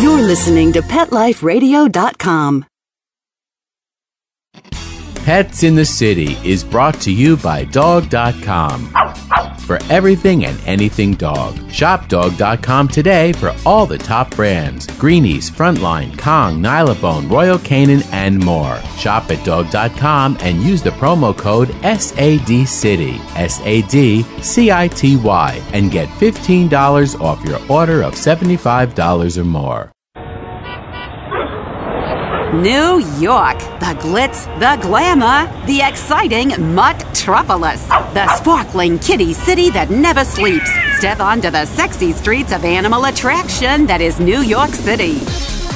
You're listening to PetLifeRadio.com. Pets in the City is brought to you by Dog.com. For everything and anything dog, shop Dog.com today for all the top brands Greenies, Frontline, Kong, Nylabone, Royal Canin, and more. Shop at Dog.com and use the promo code SADCITY, S A D C I T Y, and get $15 off your order of $75 or more. New York, the glitz, the glamour, the exciting Mutt-tropolis, the sparkling kitty city that never sleeps. Step onto the sexy streets of animal attraction that is New York City.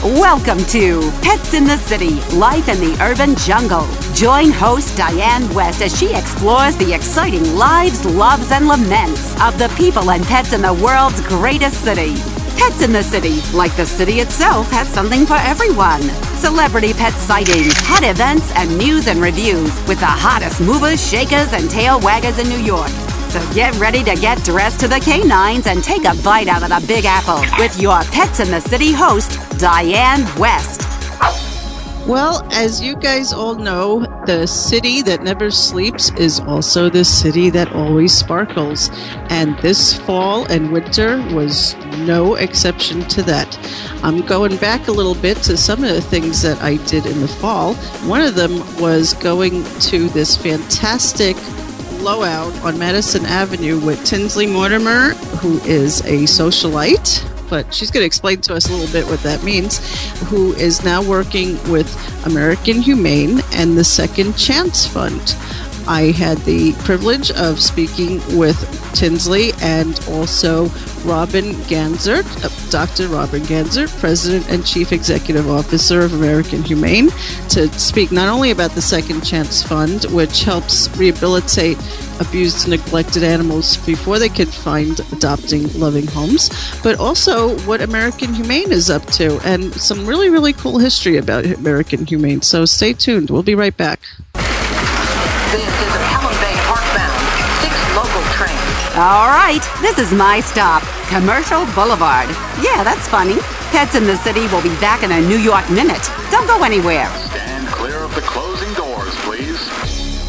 Welcome to Pets in the City Life in the Urban Jungle. Join host Diane West as she explores the exciting lives, loves, and laments of the people and pets in the world's greatest city. Pets in the City, like the city itself, has something for everyone. Celebrity pet sightings, hot events, and news and reviews with the hottest movers, shakers, and tail waggers in New York. So get ready to get dressed to the canines and take a bite out of the Big Apple with your Pets in the City host, Diane West. Well, as you guys all know, the city that never sleeps is also the city that always sparkles. And this fall and winter was no exception to that. I'm going back a little bit to some of the things that I did in the fall. One of them was going to this fantastic blowout on Madison Avenue with Tinsley Mortimer, who is a socialite but she's going to explain to us a little bit what that means, who is now working with American Humane and the Second Chance Fund. I had the privilege of speaking with Tinsley and also Robin Ganzert, uh, Dr. Robin Ganzert, President and Chief Executive Officer of American Humane, to speak not only about the Second Chance Fund, which helps rehabilitate abused and neglected animals before they can find adopting loving homes, but also what American Humane is up to and some really, really cool history about American Humane. So stay tuned. We'll be right back. This is a Pelham Bay Parkbound, six local trains. All right, this is my stop, Commercial Boulevard. Yeah, that's funny. Pets in the City will be back in a New York minute. Don't go anywhere. Stand clear of the closing doors, please.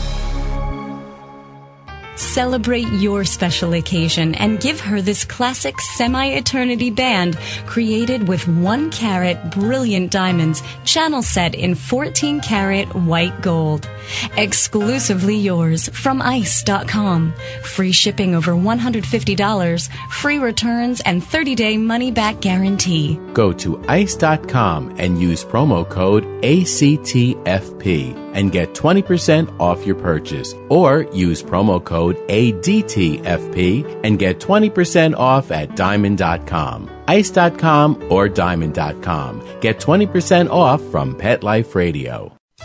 Celebrate your special occasion and give her this classic semi eternity band created with one carat brilliant diamonds, channel set in 14 karat white gold. Exclusively yours from ICE.com. Free shipping over $150, free returns, and 30 day money back guarantee. Go to ice.com and use promo code ACTFP and get 20% off your purchase. Or use promo code ADTFP and get 20% off at diamond.com. Ice.com or diamond.com. Get 20% off from Pet Life Radio.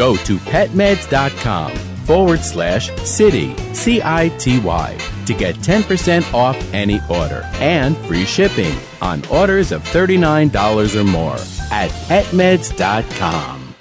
Go to petmeds.com forward slash city, C I T Y, to get 10% off any order and free shipping on orders of $39 or more at petmeds.com.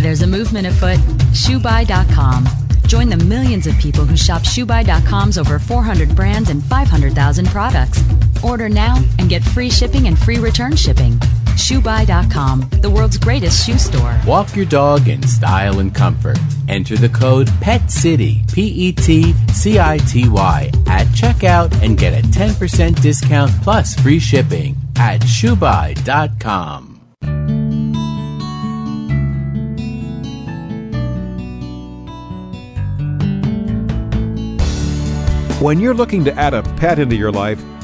There's a movement afoot. ShoeBuy.com. Join the millions of people who shop ShoeBuy.com's over 400 brands and 500,000 products. Order now and get free shipping and free return shipping. ShoeBuy.com, the world's greatest shoe store. Walk your dog in style and comfort. Enter the code PETCITY, P E T C I T Y, at checkout and get a 10% discount plus free shipping at shoebuy.com. When you're looking to add a pet into your life,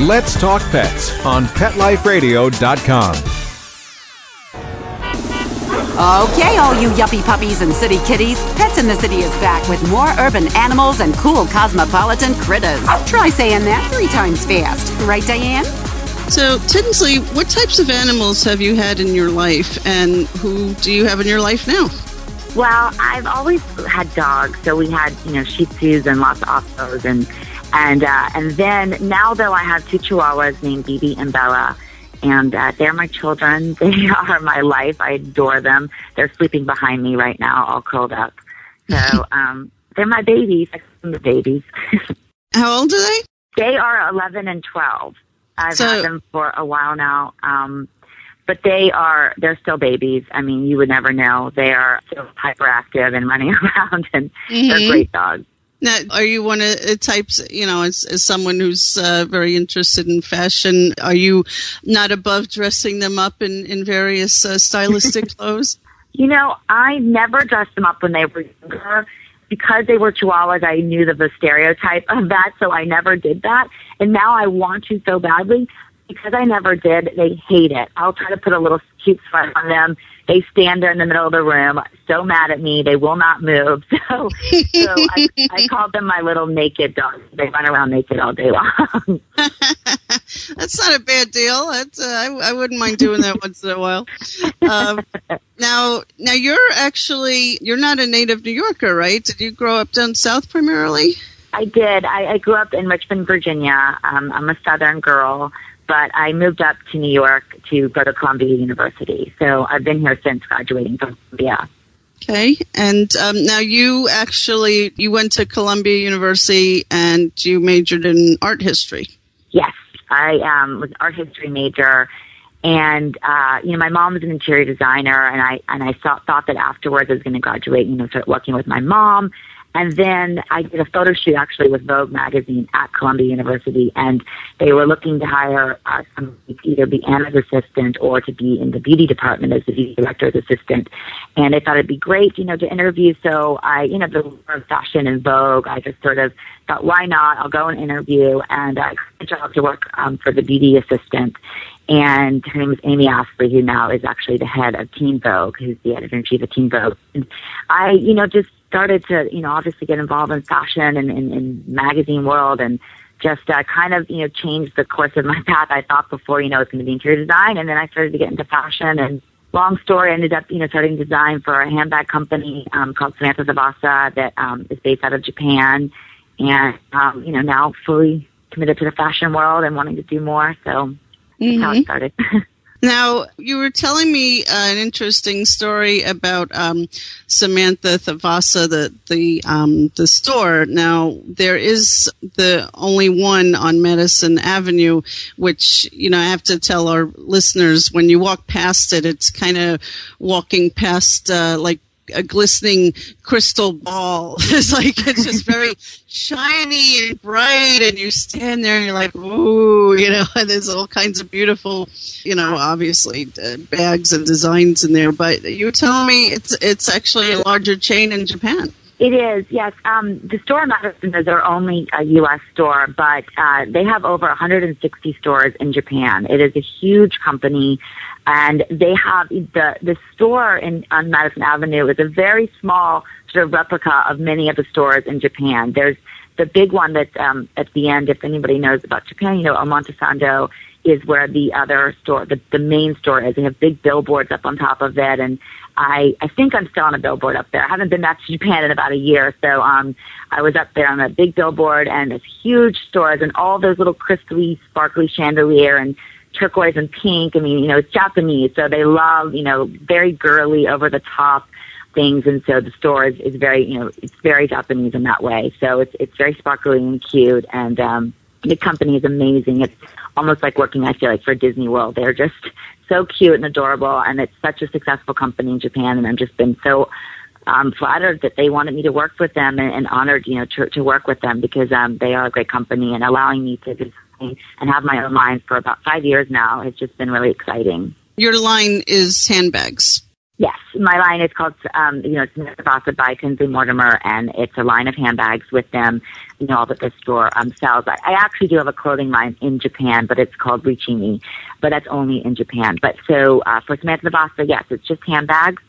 Let's Talk Pets on PetLifeRadio.com. Okay, all you yuppie puppies and city kitties, Pets in the City is back with more urban animals and cool cosmopolitan critters. Try saying that three times fast. Right, Diane? So, Tinsley, what types of animals have you had in your life, and who do you have in your life now? Well, I've always had dogs, so we had you know Shih Tzus and Lhasa Apsos, and and uh, and then now though I have two Chihuahuas named Bibi and Bella, and uh, they're my children. They are my life. I adore them. They're sleeping behind me right now, all curled up. So um, they're my babies. I call them the babies. How old are they? They are 11 and 12. I've So- had them for a while now. Um, but they are, they're still babies. I mean, you would never know. They are still hyperactive and running around and Mhm. they're great dogs. Now, are you one of the types, you know, as, as someone who's uh, very interested in fashion, are you not above dressing them up in, in various uh, stylistic clothes? You know, I never dressed them up when they were younger. Because they were chihuahuas, I knew the, the stereotype of that, so I never did that. And now I want to so badly. Because I never did, they hate it. I'll try to put a little cute sweater on them. They stand there in the middle of the room, so mad at me. They will not move. So, so I, I called them my little naked dogs. They run around naked all day long. That's not a bad deal. That's, uh, I, I wouldn't mind doing that once in a while. Um, now, now you're actually you're not a native New Yorker, right? Did you grow up down south primarily? I did. I, I grew up in Richmond, Virginia. Um, I'm a Southern girl, but I moved up to New York to go to Columbia University. So I've been here since graduating from Columbia. Okay, and um, now you actually you went to Columbia University and you majored in art history. Yes, I um, was an art history major, and uh, you know my mom was an interior designer, and I and I thought thought that afterwards I was going to graduate, you know, start working with my mom. And then I did a photo shoot actually with Vogue magazine at Columbia University, and they were looking to hire uh, some either be Anna's assistant or to be in the beauty department as the beauty director's assistant. And I thought it'd be great, you know, to interview. So I, you know, the fashion and Vogue, I just sort of thought, why not? I'll go and interview, and I got a job to work um, for the beauty assistant. And her name is Amy Astley, who now is actually the head of Teen Vogue, who's the editor in chief of Teen Vogue. And I, you know, just started to, you know, obviously get involved in fashion and in, in magazine world and just uh, kind of, you know, changed the course of my path. I thought before, you know, it's going to be interior design, and then I started to get into fashion. And long story, ended up, you know, starting design for a handbag company um, called Samantha Thavasa that um, is based out of Japan, and um, you know, now fully committed to the fashion world and wanting to do more. So that's how it started. Now, you were telling me uh, an interesting story about um, Samantha Thavasa, the the um, the store. Now, there is the only one on Madison Avenue, which you know I have to tell our listeners when you walk past it, it's kind of walking past uh, like a glistening crystal ball. it's like it's just very shiny and bright, and you stand there and you're like, ooh, you know. And there's all kinds of beautiful, you know, obviously uh, bags and designs in there. But you were telling me it's it's actually a larger chain in Japan. It is, yes. Um, the store in Madison is their only uh, U.S. store, but uh, they have over 160 stores in Japan. It is a huge company, and they have the the store in on Madison Avenue is a very small sort of replica of many of the stores in Japan. There's the big one that's um, at the end. If anybody knows about Japan, you know, Omotesando is where the other store, the, the main store is. They have big billboards up on top of it, and I I think I'm still on a billboard up there. I haven't been back to Japan in about a year, so um I was up there on a big billboard and this huge stores and all those little crystally, sparkly chandelier and turquoise and pink. I mean, you know, it's Japanese, so they love, you know, very girly, over the top things, and so the store is, is very, you know, it's very Japanese in that way. So it's it's very sparkly and cute, and um, the company is amazing. It's almost like working, I feel like, for Disney World. They're just so cute and adorable, and it's such a successful company in Japan, and I've just been so um, flattered that they wanted me to work with them and, and honored, you know, to, to work with them because um, they are a great company and allowing me to design and have my own line for about five years now has just been really exciting. Your line is handbags. Yes, my line is called, um, you know, it's Thavasa by Tinsley Mortimer, and it's a line of handbags with them, you know, all that the store um, sells. I, I actually do have a clothing line in Japan, but it's called Richimi, but that's only in Japan. But so uh, for Samantha Thavasa, yes, it's just handbags,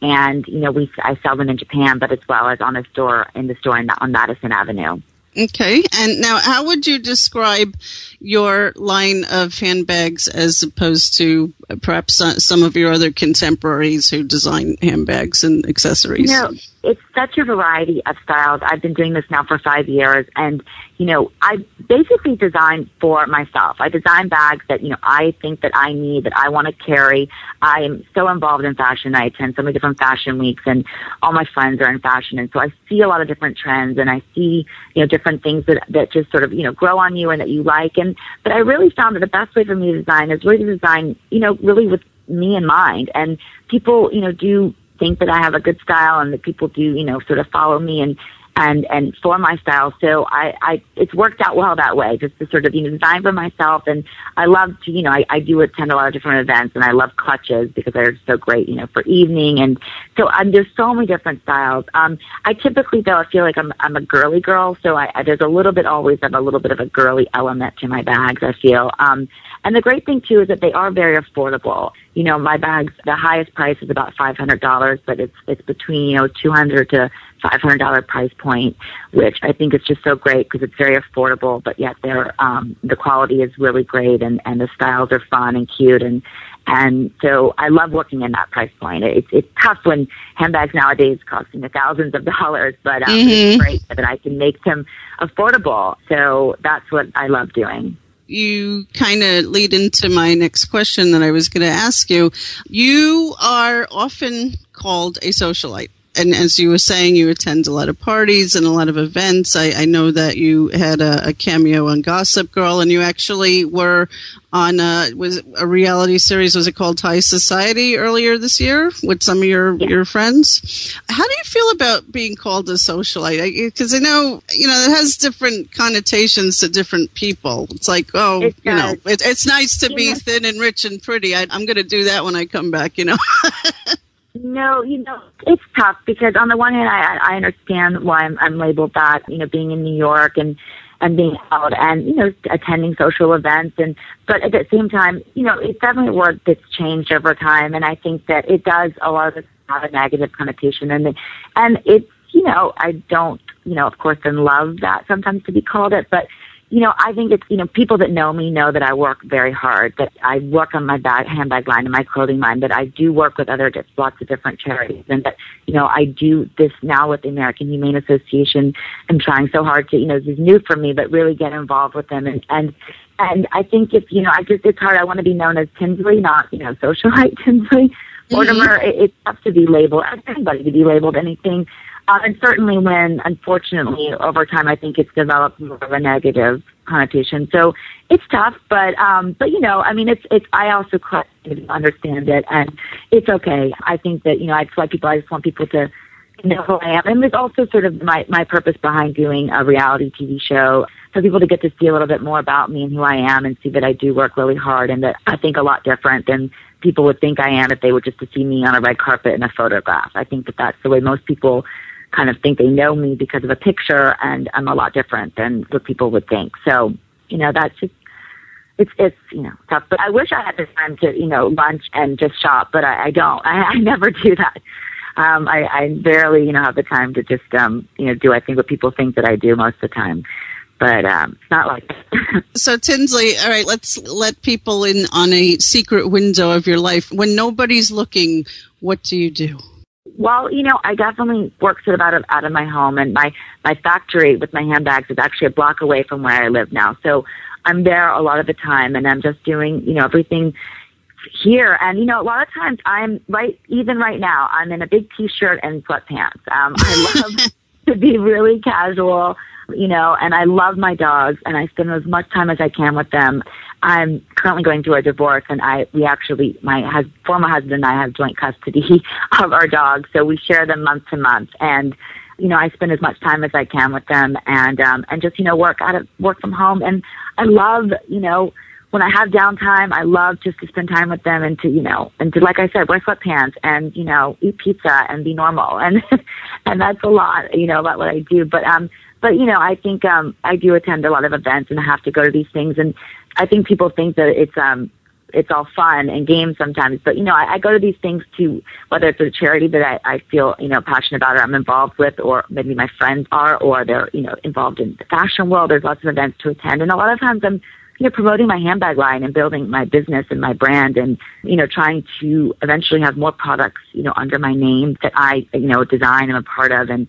and you know, we I sell them in Japan, but as well as on the store in the store in, on Madison Avenue. Okay. And now, how would you describe your line of handbags as opposed to perhaps some of your other contemporaries who design handbags and accessories? You it's such a variety of styles. I've been doing this now for five years, and you know, I basically design for myself. I design bags that you know I think that I need, that I want to carry. I am so involved in fashion. I attend so many different fashion weeks, and all my friends are in fashion, and so I see a lot of different trends, and I see you know different things that that just sort of you know grow on you and that you like. And but I really found that the best way for me to design is really to design, you know, really with me in mind. And people, you know, do think that I have a good style and that people do, you know, sort of follow me and and and for my style. So I, I it's worked out well that way, just to sort of you know design for myself. And I love to you know I, I do attend a lot of different events, and I love clutches because they're so great you know for evening. And so um, there's so many different styles. Um, I typically though I feel like I'm I'm a girly girl, so I, I there's a little bit always of a little bit of a girly element to my bags. I feel. Um, and the great thing too is that they are very affordable. You know, my bags, the highest price is about $500, but it's, it's between, you know, 200 to $500 price point, which I think is just so great because it's very affordable, but yet they're, um, the quality is really great and, and the styles are fun and cute and, and so I love working in that price point. It's it's tough when handbags nowadays cost you know, thousands of dollars, but um, mm-hmm. it's great that I can make them affordable. So that's what I love doing you kind of lead into my next question that I was going to ask you. You are often called a socialite and as you were saying, you attend a lot of parties and a lot of events. I, I know that you had a, a, cameo on Gossip Girl, and you actually were on a, was a reality series. Was it called High Society earlier this year with some of your yeah. your friends? How do you feel about being called a socialite? Because I, I, know you know it has different connotations to different people. It's like oh, it you know, it, it's nice to yeah. be thin and rich and pretty. I, I'm going to do that when I come back. You know. No, you know, it's tough because on the one hand, I, I understand why I'm, I'm labeled that, you know, being in New York and, and being out and, you know, attending social events. And, but at the same time, you know, it's definitely a word that's changed over time. And I think that it does a lot of have a negative connotation. And, and it's, you know, I don't, you know, of course, then love that sometimes to be called it, but you know, I think it's, you know, people that know me know that I work very hard, that I work on my bag, handbag line and my clothing line, that I do work with other, lots of different charities and that, you know, I do this now with the American Humane Association. I'm trying so hard to, you know, this is new for me, but really get involved with them and, and, and I think if, you know, I just, it's hard. I want to be known as Tinsley, not, you know, socialite Tinsley. Mm-hmm. Mortimer, it, it's tough to be labeled, anybody to be labeled anything uh, and certainly when, unfortunately, over time, I think it's developed more of a negative connotation. So it's tough, but, um, but you know, I mean, it's, it's, I also understand it and it's okay. I think that, you know, I just like people, I just want people to know who I am. And it's also sort of my, my purpose behind doing a reality TV show for people to get to see a little bit more about me and who I am and see that I do work really hard and that I think a lot different than people would think I am if they were just to see me on a red carpet in a photograph. I think that that's the way most people kind of think they know me because of a picture and I'm a lot different than what people would think. So, you know, that's just, it's, it's, you know, tough. But I wish I had the time to, you know, lunch and just shop, but I, I don't. I, I never do that. Um, I, I barely, you know, have the time to just, um, you know, do I think what people think that I do most of the time but um, it's not like so Tinsley. All right, let's let people in on a secret window of your life. When nobody's looking, what do you do? Well, you know, I definitely work sort of out of out of my home, and my my factory with my handbags is actually a block away from where I live now. So I'm there a lot of the time, and I'm just doing you know everything here. And you know, a lot of times I'm right, even right now, I'm in a big t-shirt and sweatpants. Um, I love to be really casual, you know, and I love my dogs and I spend as much time as I can with them. I'm currently going through a divorce and I, we actually, my hus- former husband and I have joint custody of our dogs. So we share them month to month and, you know, I spend as much time as I can with them and, um, and just, you know, work out of, work from home. And I love, you know, when I have downtime, I love just to spend time with them and to, you know, and to, like I said, wear sweatpants and, you know, eat pizza and be normal. And, and that's a lot, you know, about what I do. But, um, but, you know, I think, um, I do attend a lot of events and I have to go to these things. And I think people think that it's, um, it's all fun and games sometimes. But, you know, I, I go to these things to, whether it's a charity that I, I feel, you know, passionate about or I'm involved with, or maybe my friends are, or they're, you know, involved in the fashion world. There's lots of events to attend. And a lot of times I'm, you know, promoting my handbag line and building my business and my brand and, you know, trying to eventually have more products, you know, under my name that I, you know, design, I'm a part of and,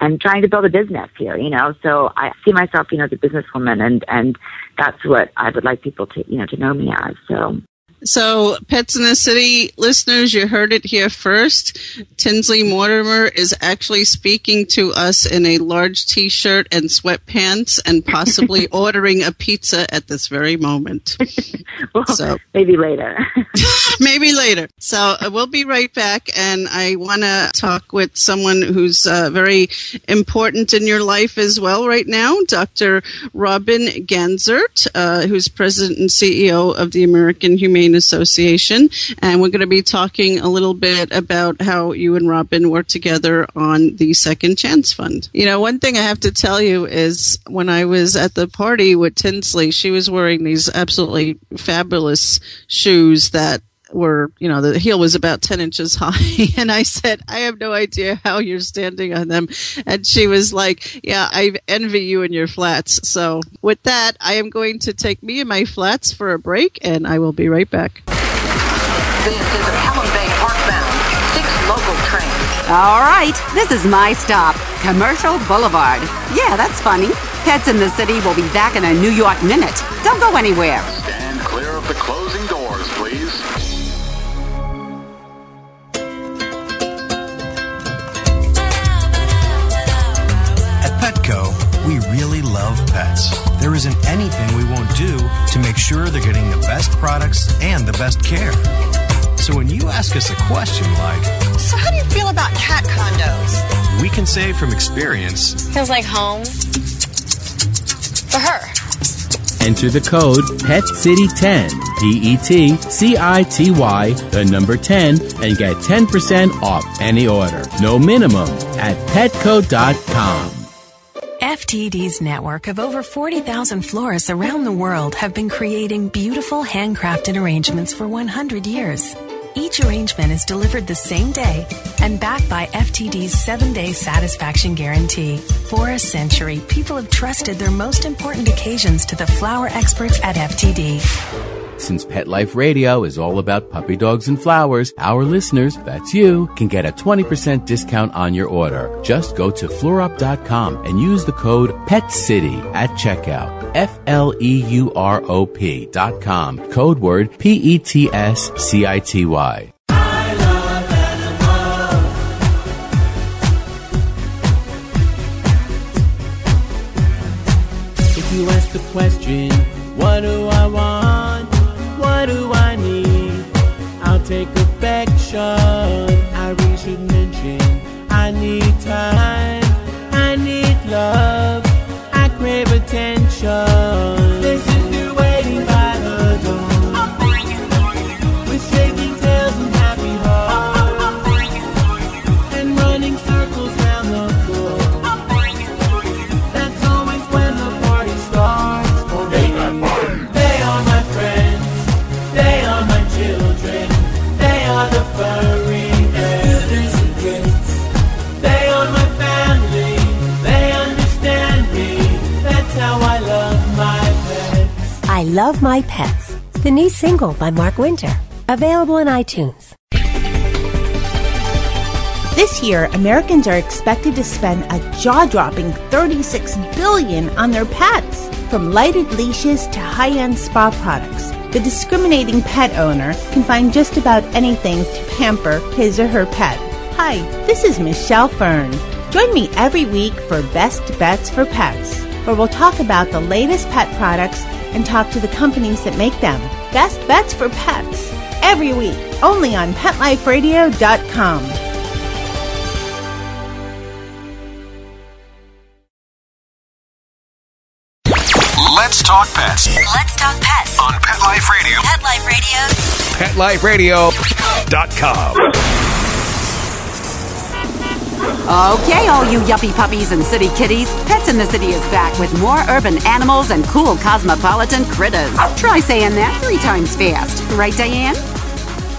and trying to build a business here, you know. So I see myself, you know, as a businesswoman and, and that's what I would like people to, you know, to know me as. So So, Pets in the City listeners, you heard it here first. Tinsley Mortimer is actually speaking to us in a large t shirt and sweatpants and possibly ordering a pizza at this very moment. well, So- maybe later. Maybe later. So uh, we'll be right back, and I want to talk with someone who's uh, very important in your life as well right now, Dr. Robin Ganzert, uh, who's president and CEO of the American Humane Association, and we're going to be talking a little bit about how you and Robin work together on the Second Chance Fund. You know, one thing I have to tell you is when I was at the party with Tinsley, she was wearing these absolutely fabulous shoes that were, you know, the heel was about 10 inches high. And I said, I have no idea how you're standing on them. And she was like, yeah, I envy you and your flats. So with that, I am going to take me and my flats for a break and I will be right back. This is a Pelham Bay Parkbound, six local trains. All right, this is my stop, Commercial Boulevard. Yeah, that's funny. Pets in the City will be back in a New York minute. Don't go anywhere. Anything we won't do to make sure they're getting the best products and the best care. So when you ask us a question like, So, how do you feel about cat condos? we can say from experience, Feels like home for her. Enter the code PETCITY10, P E T C I T Y, the number 10, and get 10% off any order. No minimum at petco.com. FTD's network of over 40,000 florists around the world have been creating beautiful handcrafted arrangements for 100 years. Each arrangement is delivered the same day and backed by FTD's seven day satisfaction guarantee. For a century, people have trusted their most important occasions to the flower experts at FTD. Since Pet Life Radio is all about puppy dogs and flowers, our listeners, that's you, can get a 20% discount on your order. Just go to fleurop.com and use the code PETCITY at checkout. F L E U R O P dot com. Code word P E T S C I T Y. If you ask the question, what do I want? Take affection. My Pets, the new single by Mark Winter, available in iTunes. This year, Americans are expected to spend a jaw-dropping 36 billion on their pets. From lighted leashes to high end spa products, the discriminating pet owner can find just about anything to pamper his or her pet. Hi, this is Michelle Fern. Join me every week for Best Bets for Pets, where we'll talk about the latest pet products and talk to the companies that make them. Best Bets for Pets, every week, only on PetLifeRadio.com. Let's talk pets Let's talk pets on Pet Life Radio. Pet Life Radio. PetLifeRadio.com. Okay, all you yuppie puppies and city kitties, Pets in the City is back with more urban animals and cool cosmopolitan critters. Try saying that three times fast. Right, Diane?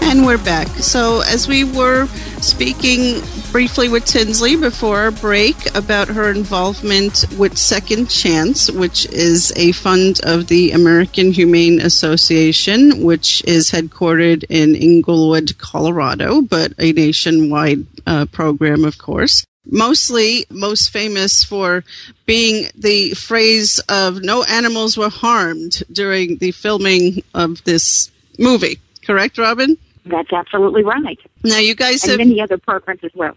And we're back. So, as we were speaking briefly with Tinsley before our break about her involvement with Second Chance, which is a fund of the American Humane Association, which is headquartered in Englewood, Colorado, but a nationwide uh, program, of course. Mostly most famous for being the phrase of no animals were harmed during the filming of this movie. Correct, Robin? That's absolutely right. Now you guys and have many other programs as well.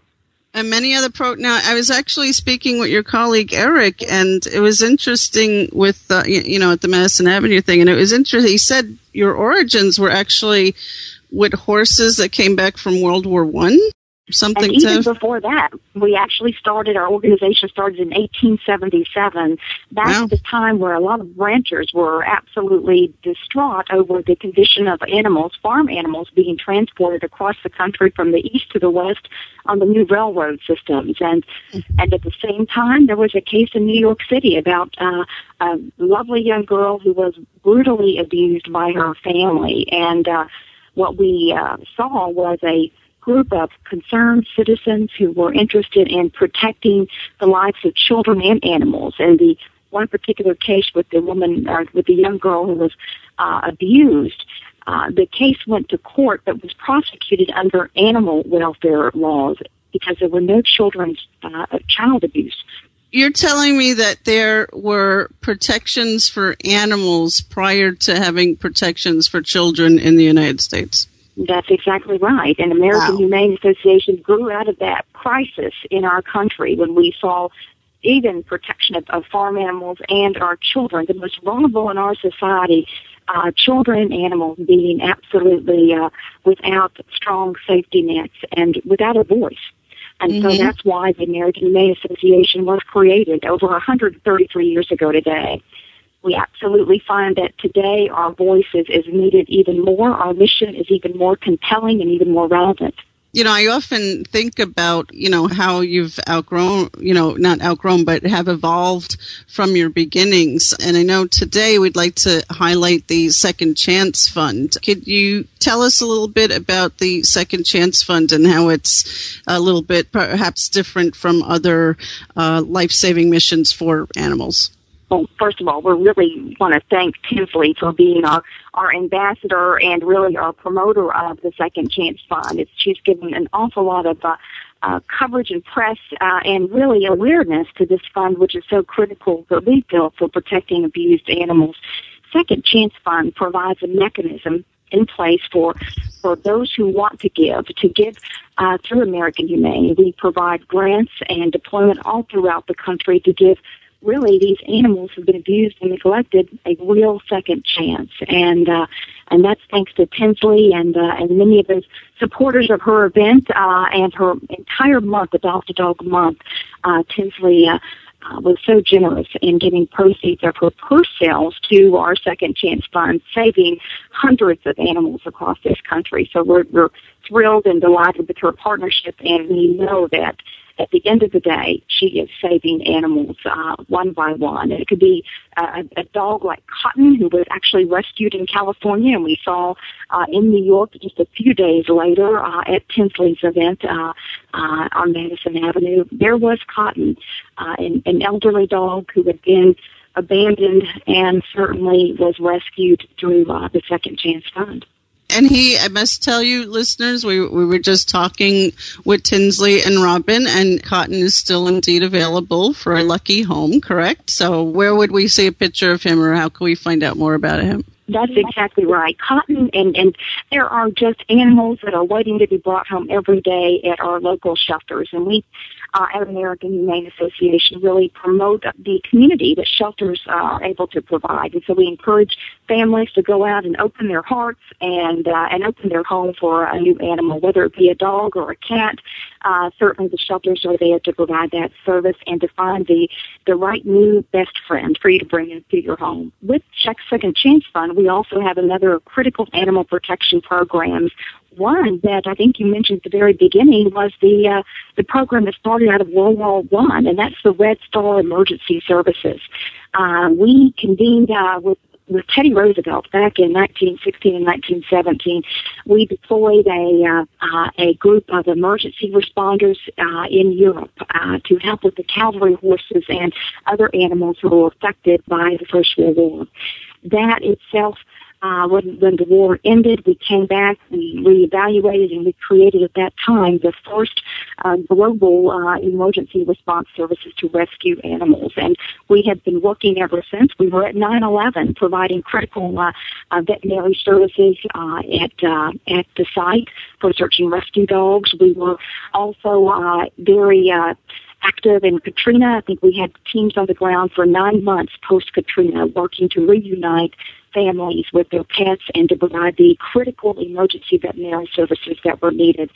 and many other pro. Now I was actually speaking with your colleague Eric, and it was interesting with uh, you, you know at the Madison Avenue thing, and it was interesting. He said your origins were actually with horses that came back from World War One. Something and even to before that, we actually started, our organization started in 1877. That's Wow. the time where a lot of ranchers were absolutely distraught over the condition of animals, farm animals, being transported across the country from the east to the west on the new railroad systems. And, and at the same time, there was a case in New York City about uh, a lovely young girl who was brutally abused by her family. And uh, what we uh, saw was a group of concerned citizens who were interested in protecting the lives of children and animals. And the one particular case with the woman, or with the young girl who was uh, abused, uh, the case went to court but was prosecuted under animal welfare laws because there were no children's uh, child abuse. you're telling me that there were protections for animals prior to having protections for children in the United States. That's exactly right. And American Humane Association grew out of that crisis in our country when we saw even protection of, of farm animals and our children, the most vulnerable in our society, uh, children and animals being absolutely uh, without strong safety nets and without a voice. And Mhm. so that's why the American Humane Association was created over 133 years ago today. We absolutely find that today our voice is, is needed even more. Our mission is even more compelling and even more relevant. You know, I often think about, you know, how you've outgrown, you know, not outgrown, but have evolved from your beginnings. And I know today we'd like to highlight the Second Chance Fund. Could you tell us a little bit about the Second Chance Fund and how it's a little bit perhaps different from other uh, life saving missions for animals? Well, first of all, we really want to thank Tinsley for being our, our ambassador and really our promoter of the Second Chance Fund. It's, she's given an awful lot of uh, uh, coverage and press uh, and really awareness to this fund, which is so critical that we feel for protecting abused animals. Second Chance Fund provides a mechanism in place for for those who want to give to give uh, through American Humane. We provide grants and deployment all throughout the country to give really these animals have been abused and neglected a real second chance and uh and that's thanks to Tinsley and uh, and many of those supporters of her event uh and her entire month adopt a dog month uh Tinsley uh, uh, was so generous in giving proceeds of her purse sales to our Second Chance Fund, saving hundreds of animals across this country. So we're, we're thrilled and delighted with her partnership, and we know that at the end of the day, she is saving animals uh, one by one. It could be a, a dog like Cotton, who was actually rescued in California, and we saw uh, in New York just a few days later uh, at Tinsley's event uh, uh, on Madison Avenue. There was Cotton, uh, an, an elderly dog who had been abandoned and certainly was rescued through uh, the Second Chance Fund. And he, I must tell you, listeners, we, we were just talking with Tinsley and Robin, and Cotton is still indeed available for a lucky home, correct? So, where would we see a picture of him, or how can we find out more about him? That's exactly right. Cotton and, and there are just animals that are waiting to be brought home every day at our local shelters. And we, uh, at American Humane Association, really promote the community that shelters uh, are able to provide. And so we encourage families to go out and open their hearts and, uh, and open their home for a new animal, whether it be a dog or a cat. Uh, certainly the shelters are there to provide that service and to find the, the right new best friend for you to bring into your home. With Check Second Chance Fund, we also have another critical animal protection programs. One that I think you mentioned at the very beginning was the uh, the program that started out of World War One, and that's the Red Star Emergency Services. Uh, we convened uh, with with Teddy Roosevelt back in 1916 and 1917, we deployed a uh, uh, a group of emergency responders uh, in Europe uh, to help with the cavalry horses and other animals who were affected by the First World War. That itself uh, when, when the war ended, we came back, we reevaluated, and we created at that time the first uh, global uh, emergency response services to rescue animals. And we have been working ever since. We were at 9/11, providing critical uh, uh, veterinary services uh, at uh, at the site for search and rescue dogs. We were also uh, very uh, active in Katrina. I think we had teams on the ground for nine months post Katrina working to reunite families with their pets and to provide the critical emergency veterinary services that were needed.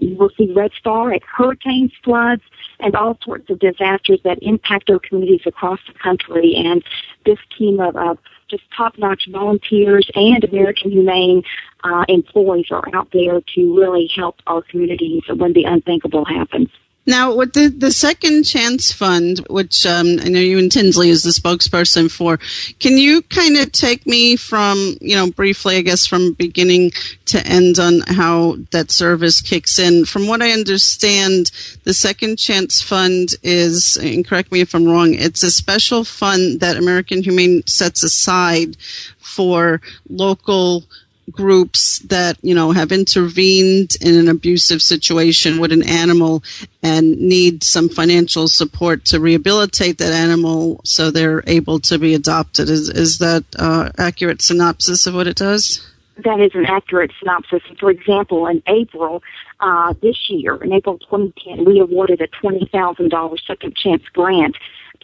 Will see Red Star at hurricanes, floods, and all sorts of disasters that impact our communities across the country. And this team of, of just top-notch volunteers and American Humane uh, employees are out there to really help our communities when the unthinkable happens. Now, with the, the Second Chance Fund, which um, I know you and Tinsley is the spokesperson for, can you kind of take me from, you know, briefly, I guess, from beginning to end on how that service kicks in? From what I understand, the Second Chance Fund is, and correct me if I'm wrong, it's a special fund that American Humane sets aside for local groups that you know have intervened in an abusive situation with an animal and need some financial support to rehabilitate that animal so they're able to be adopted is is that uh, accurate synopsis of what it does that is an accurate synopsis. For example, in April uh, this year, in April 2010, we awarded a $20,000 second chance grant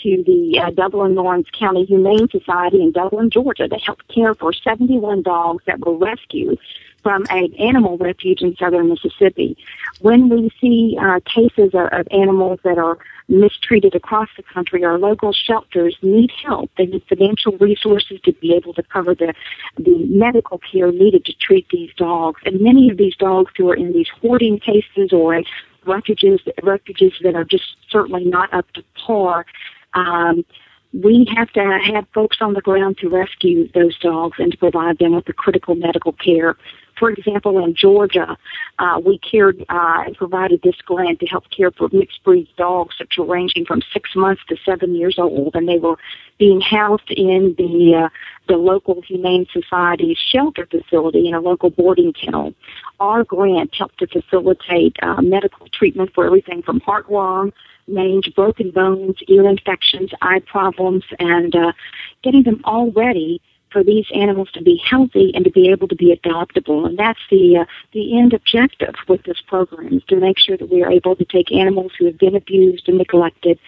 to the uh, Dublin Laurens County Humane Society in Dublin, Georgia, to help care for 71 dogs that were rescued from an animal refuge in southern Mississippi. When we see uh, cases of, of animals that are mistreated across the country, our local shelters need help. They need financial resources to be able to cover the, the medical care needed to treat these dogs. And many of these dogs who are in these hoarding cases or refuges, refuges that are just certainly not up to par um, we have to have folks on the ground to rescue those dogs and to provide them with the critical medical care. For example, in Georgia, uh, we cared uh, and provided this grant to help care for mixed breed dogs that were ranging from six months to seven years old, and they were being housed in the uh, the local Humane Society's shelter facility in a local boarding kennel. Our grant helped to facilitate uh, medical treatment for everything from heartworm mange, broken bones, ear infections, eye problems, and uh, getting them all ready for these animals to be healthy and to be able to be adoptable. And that's the uh, the end objective with this program is to make sure that we are able to take animals who have been abused and neglected,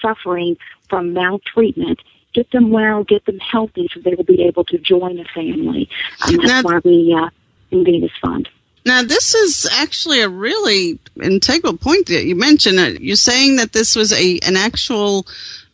suffering from maltreatment, get them well, get them healthy, so they will be able to join a family. And that's why we uh, invade this fund. Now, this is actually a really integral point that you mentioned. Uh, you're saying that this was a an actual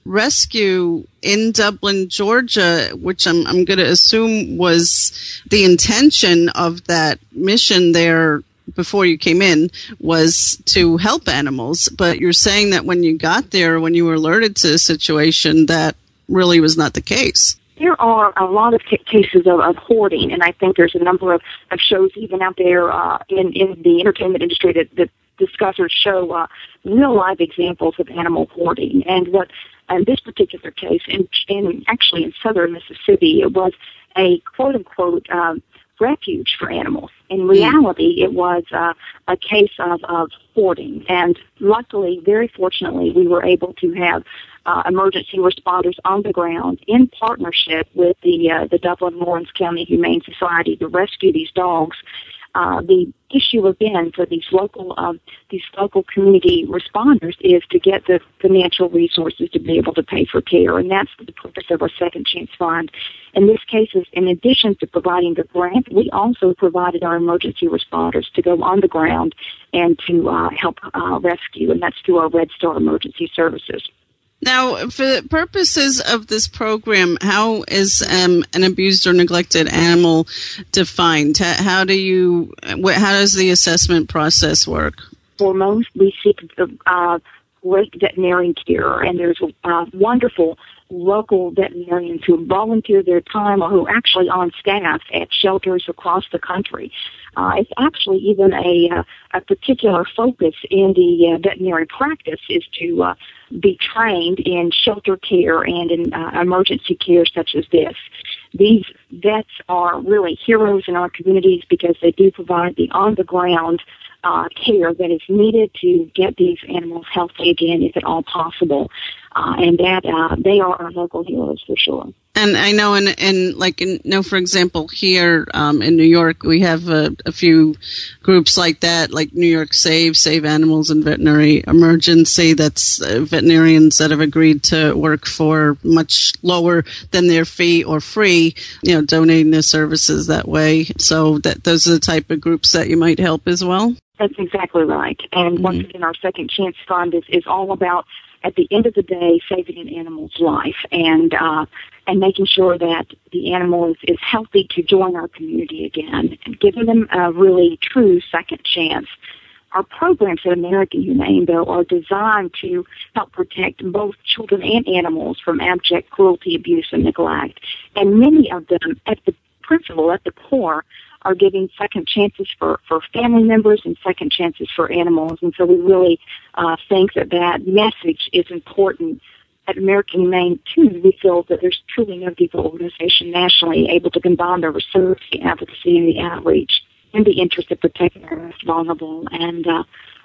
rescue in Dublin, Georgia, which I'm, I'm going to assume was the intention of that mission there before you came in was to help animals. But you're saying that when you got there, when you were alerted to the situation, that really was not the case there are a lot of cases of, of hoarding, and I think there's a number of, of shows even out there uh, in in the entertainment industry that, that discuss or show uh, real live examples of animal hoarding. And what in this particular case, in, in actually in southern Mississippi, it was a quote unquote um, refuge for animals. In reality, it was uh, a case of, of hoarding. And luckily, very fortunately, we were able to have uh, emergency responders on the ground in partnership with the uh, the Dublin Laurens County Humane Society to rescue these dogs uh, the issue again for these local um, these local community responders is to get the financial resources to be able to pay for care, and that's the purpose of our Second Chance Fund. In this case, in addition to providing the grant, we also provided our emergency responders to go on the ground and to uh, help uh, rescue, and that's through our Red Star Emergency Services. Now, for the purposes of this program, how is um, an abused or neglected animal defined? How do you? How does the assessment process work? For most, we seek uh, great veterinarian care, and there's uh, wonderful local veterinarians who volunteer their time or who are actually on staff at shelters across the country. Uh, it's actually even a, uh, a particular focus in the uh, veterinary practice is to uh, be trained in shelter care and in emergency care such as this. These vets are really heroes in our communities because they do provide the on the ground uh, care that is needed to get these animals healthy again, if at all possible. Uh, and that uh, they are our local heroes for sure. And I know, in, in like, in, know, for example, here um, in New York, we have a, a, few groups like that, like New York Save, Save Animals and Veterinary Emergency. That's uh, veterinarians that have agreed to work for much lower than their fee or free, you know, donating their services that way. So that those are the type of groups that you might help as well. That's exactly right. And mm-hmm. once again, our Second Chance Fund is, is all about at the end of the day, saving an animal's life and uh, and making sure that the animal is, is healthy to join our community again and giving them a really true second chance. Our programs at American Humane, though, are designed to help protect both children and animals from abject cruelty, abuse, and neglect. And many of them, at the principle, at the core, are giving second chances for, for family members and second chances for animals. And so we really uh, think that that message is important. At American Humane, too, we feel that there's truly no deeper organization nationally able to combine the research, the advocacy, and the outreach in the interest of protecting our most vulnerable. And uh,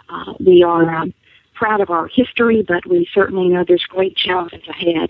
uh, we are um, proud of our history, but we certainly know there's great challenges ahead.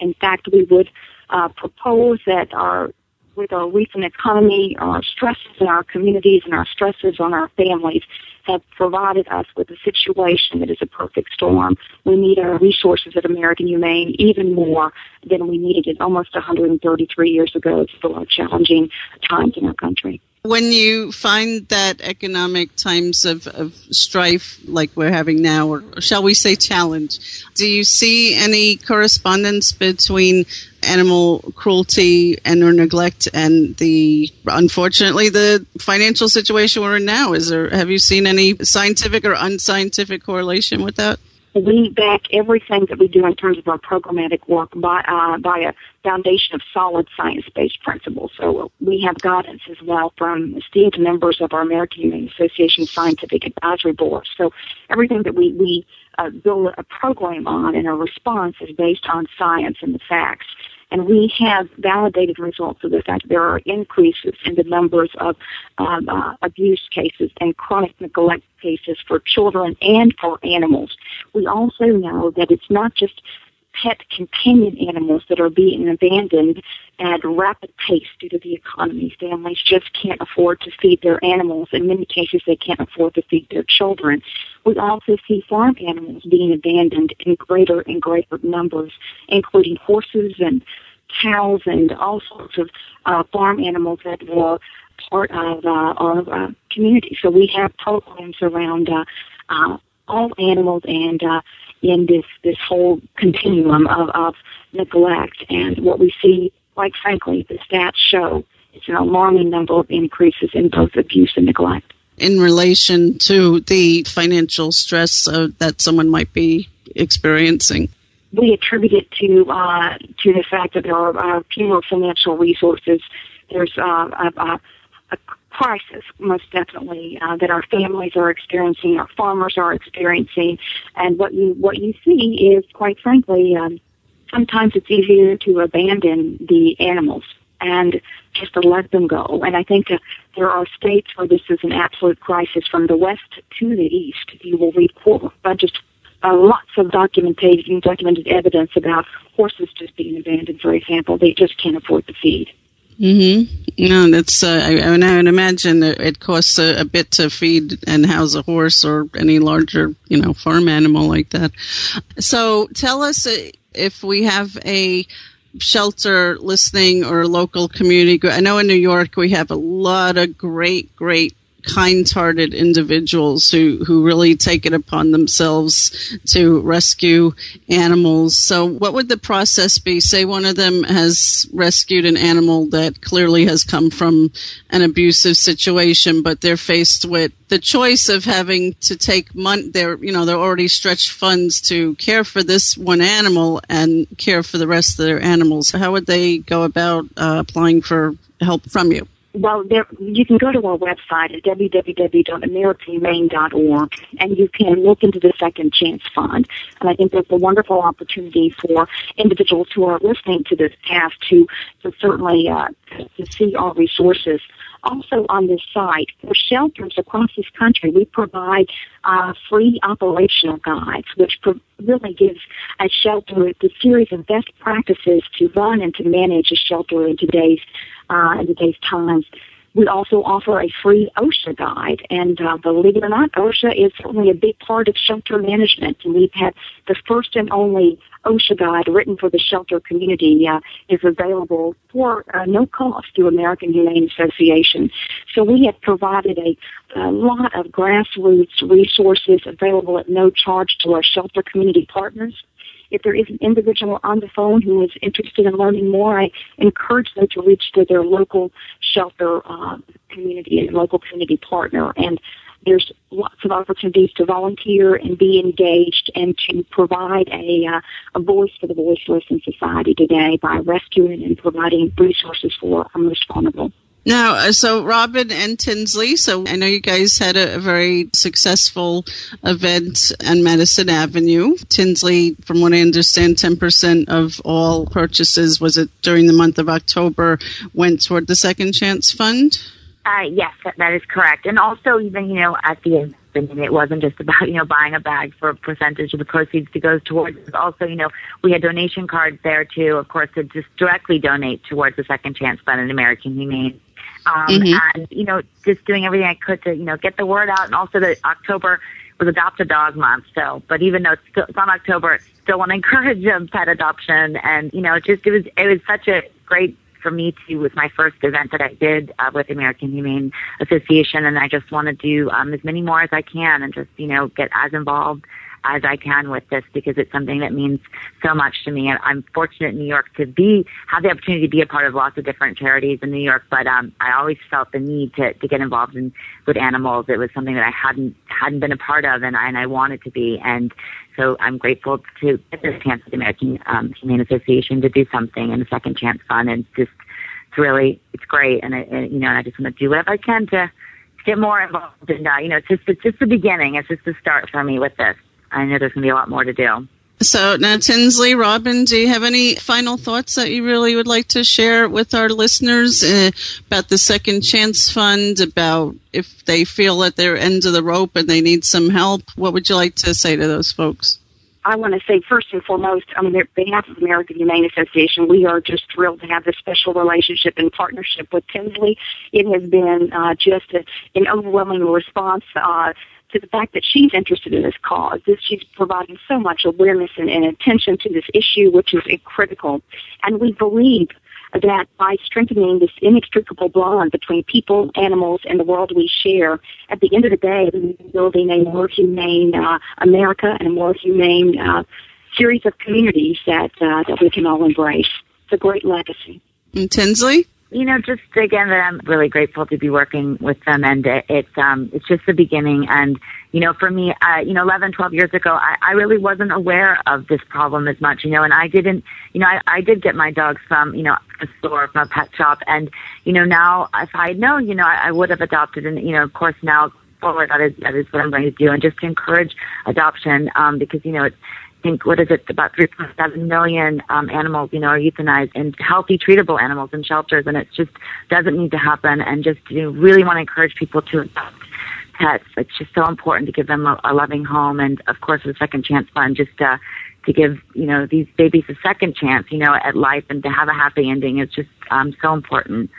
In fact, we would uh, propose that our with our recent economy, our stresses in our communities, and our stresses on our families have provided us with a situation that is a perfect storm. We need our resources at American Humane even more than we needed it almost 133 years ago. It's still our challenging times in our country. When you find that economic times of, of strife like we're having now, or shall we say challenge, do you see any correspondence between animal cruelty and or neglect and the unfortunately the financial situation we're in now? Is there have you seen any scientific or unscientific correlation with that we back everything that we do in terms of our programmatic work by uh, by a foundation of solid science-based principles. So we have guidance as well from esteemed members of our American Humane Association Scientific Advisory Board. So everything that we we uh, build a program on and a response is based on science and the facts. And we have validated results of the fact there are increases in the numbers of um, uh, abuse cases and chronic neglect cases for children and for animals. We also know that it's not just pet companion animals that are being abandoned at rapid pace due to the economy. Families just can't afford to feed their animals. In many cases, they can't afford to feed their children. We also see farm animals being abandoned in greater and greater numbers, including horses and cows and all sorts of uh, farm animals that were part of uh, our uh, community. So we have programs around uh, uh, all animals and uh, in this this whole continuum of, of neglect. And what we see, quite frankly, the stats show it's an alarming number of increases in both abuse and neglect. In relation to the financial stress uh, that someone might be experiencing we attribute it to uh, to the fact that there are uh, fewer financial resources. There's uh, a, a, a crisis, most definitely, uh, that our families are experiencing, our farmers are experiencing, and what you what you see is, quite frankly, um, sometimes it's easier to abandon the animals and just to let them go. And I think uh, there are states where this is an absolute crisis from the west to the east. You will read just uh, lots of documented, documented evidence about horses just being abandoned, for example. They just can't afford to feed. Mm-hmm. No, that's. Uh, I, I, would imagine it costs a, a, bit to feed and house a horse or any larger, you know, farm animal like that. So, tell us uh, if we have a shelter listening or local community. I know in New York we have a lot of great, great kind-hearted individuals who, who really take it upon themselves to rescue animals. So what would the process be? Say one of them has rescued an animal that clearly has come from an abusive situation, but they're faced with the choice of having to take money. They're, you know, they're already stretched funds to care for this one animal and care for the rest of their animals. How would they go about uh, applying for help from you? Well, there, you can go to our website at www.americanhumane.org and you can look into the Second Chance Fund. And I think that's a wonderful opportunity for individuals who are listening to this cast to, to certainly uh, to see our resources. Also on this site, for shelters across this country, we provide uh, free operational guides, which pro- really gives a shelter the series of best practices to run and to manage a shelter in today's uh, in today's times. We also offer a free OSHA guide, and uh, believe it or not, OSHA is certainly a big part of shelter management. And we've had the first and only OSHA guide written for the shelter community uh, is available for uh, no cost through American Humane Association. So we have provided a, a lot of grassroots resources available at no charge to our shelter community partners. If there is an individual on the phone who is interested in learning more, I encourage them to reach to their local shelter uh, community and local community partner. And there's lots of opportunities to volunteer and be engaged and to provide a, uh, a voice for the voiceless in society today by rescuing and providing resources for our most vulnerable. Now, uh, so Robin and Tinsley, so I know you guys had a, a, very successful event on Madison Avenue. Tinsley, from what I understand, 10% of all purchases, was it during the month of October, went toward the Second Chance Fund? Uh, yes, that, that is correct. And also, even, you know, at the end, I it wasn't just about, you know, buying a bag for a percentage of the proceeds to go towards. Also, you know, we had donation cards there too, of course, to just directly donate towards the Second Chance Fund and American Humane um, mm-hmm. and you know just doing everything I could to you know get the word out, and also that October was Adopt a Dog Month. So, but even though it's, still, it's on October, I still want to encourage um, pet adoption, and you know, just it was it was such a great for me to was my first event that I did uh, with the American Humane Association, and I just want to do um, as many more as I can, and just you know get as involved as I can with this because it's something that means so much to me. And I'm fortunate in New York to be have the opportunity to be a part of lots of different charities in New York. But um, I always felt the need to to get involved in with animals. It was something that I hadn't hadn't been a part of, and I and I wanted to be. And so I'm grateful to get this chance with the American um, Humane Association to do something and the Second Chance Fund, and it's just it's really it's great. And, I, and you know, and I just want to do whatever I can to get more involved. And uh, you know, it's just it's just the beginning. It's just the start for me with this. I know there's going to be a lot more to do. So now, Tinsley, Robin, do you have any final thoughts that you really would like to share with our listeners uh, about the Second Chance Fund? About if they feel at their end of the rope and they need some help, what would you like to say to those folks? I want to say first and foremost, on behalf of the American Humane Association, we are just thrilled to have this special relationship and partnership with Tinsley. It has been uh, just a, an overwhelming response. Uh, to the fact that she's interested in this cause, that she's providing so much awareness and, and attention to this issue, which is critical. And we believe that by strengthening this inextricable bond between people, animals, and the world we share, at the end of the day, we're building a more humane uh, America and a more humane uh, series of communities that uh, that we can all embrace. It's a great legacy. And Tinsley? You know, just again that I'm really grateful to be working with them, and it's um it's just the beginning. And you know, for me, uh, you know, 11, 12 years ago, I, I really wasn't aware of this problem as much, you know, and I didn't, you know, I, I did get my dogs from, you know, a store, from a pet shop, and you know, now if I had known, you know, I, I would have adopted, and you know, of course now forward that is that is what I'm going to do, and just to encourage adoption, um, because you know, it's think what is it about 3.7 million um, animals you know are euthanized and healthy treatable animals in shelters and it just doesn't need to happen. And just you know, really want to encourage people to adopt pets. It's just so important to give them a, a loving home and of course the second chance fund just uh, to give you know these babies a second chance you know at life and to have a happy ending is just um, so important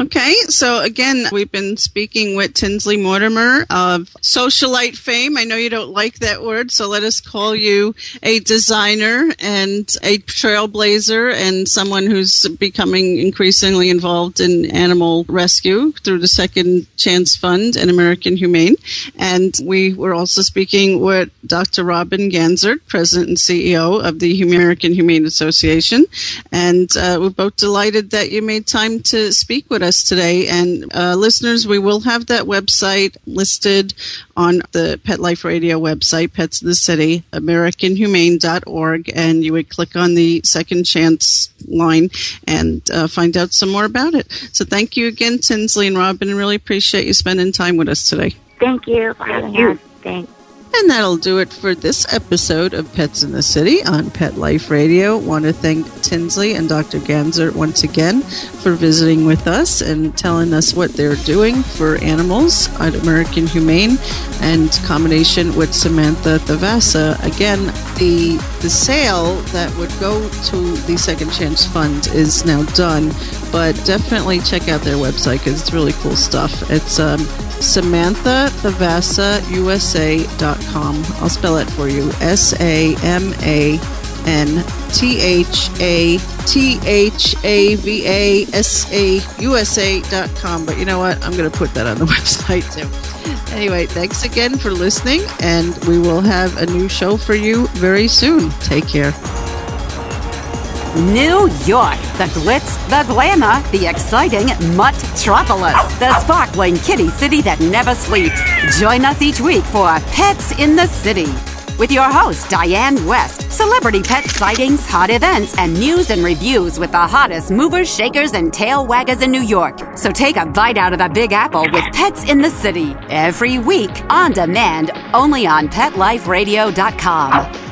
Okay, so again, we've been speaking with Tinsley Mortimer of socialite fame. I know you don't like that word, so let us call you a designer and a trailblazer and someone who's becoming increasingly involved in animal rescue through the Second Chance Fund and American Humane. And we were also speaking with Dr. Robin Ganzert, President and CEO of the American Humane Association. And uh, we're both delighted that you made time to speak with us today. And uh, listeners, we will have that website listed on the Pet Life Radio website, Pets of the City, AmericanHumane.org, and you would click on the Second Chance line and uh, find out some more about it. So thank you again, Tinsley and Robin. Really appreciate you spending time with us today. Thank you for having us. Thanks. And that'll do it for this episode of Pets in the City on Pet Life Radio. Want to thank Tinsley and Dr. Ganzert once again for visiting with us and telling us what they're doing for animals at American Humane and combination with Samantha Thavasa. Again, the the sale that would go to the Second Chance Fund is now done, but definitely check out their website because it's really cool stuff. It's um, I'll spell it for you S A M A N T H A T H A V A S A USA.com. But you know what? I'm going to put that on the website too. Anyway, thanks again for listening, and we will have a new show for you very soon. Take care. New York, the glitz, the glamour, the exciting Muttropolis, the sparkling kitty city that never sleeps. Join us each week for Pets in the City with your host, Diane West. Celebrity pet sightings, hot events, and news and reviews with the hottest movers, shakers, and tail waggers in New York. So take a bite out of the Big Apple with Pets in the City every week on demand only on PetLifeRadio.com.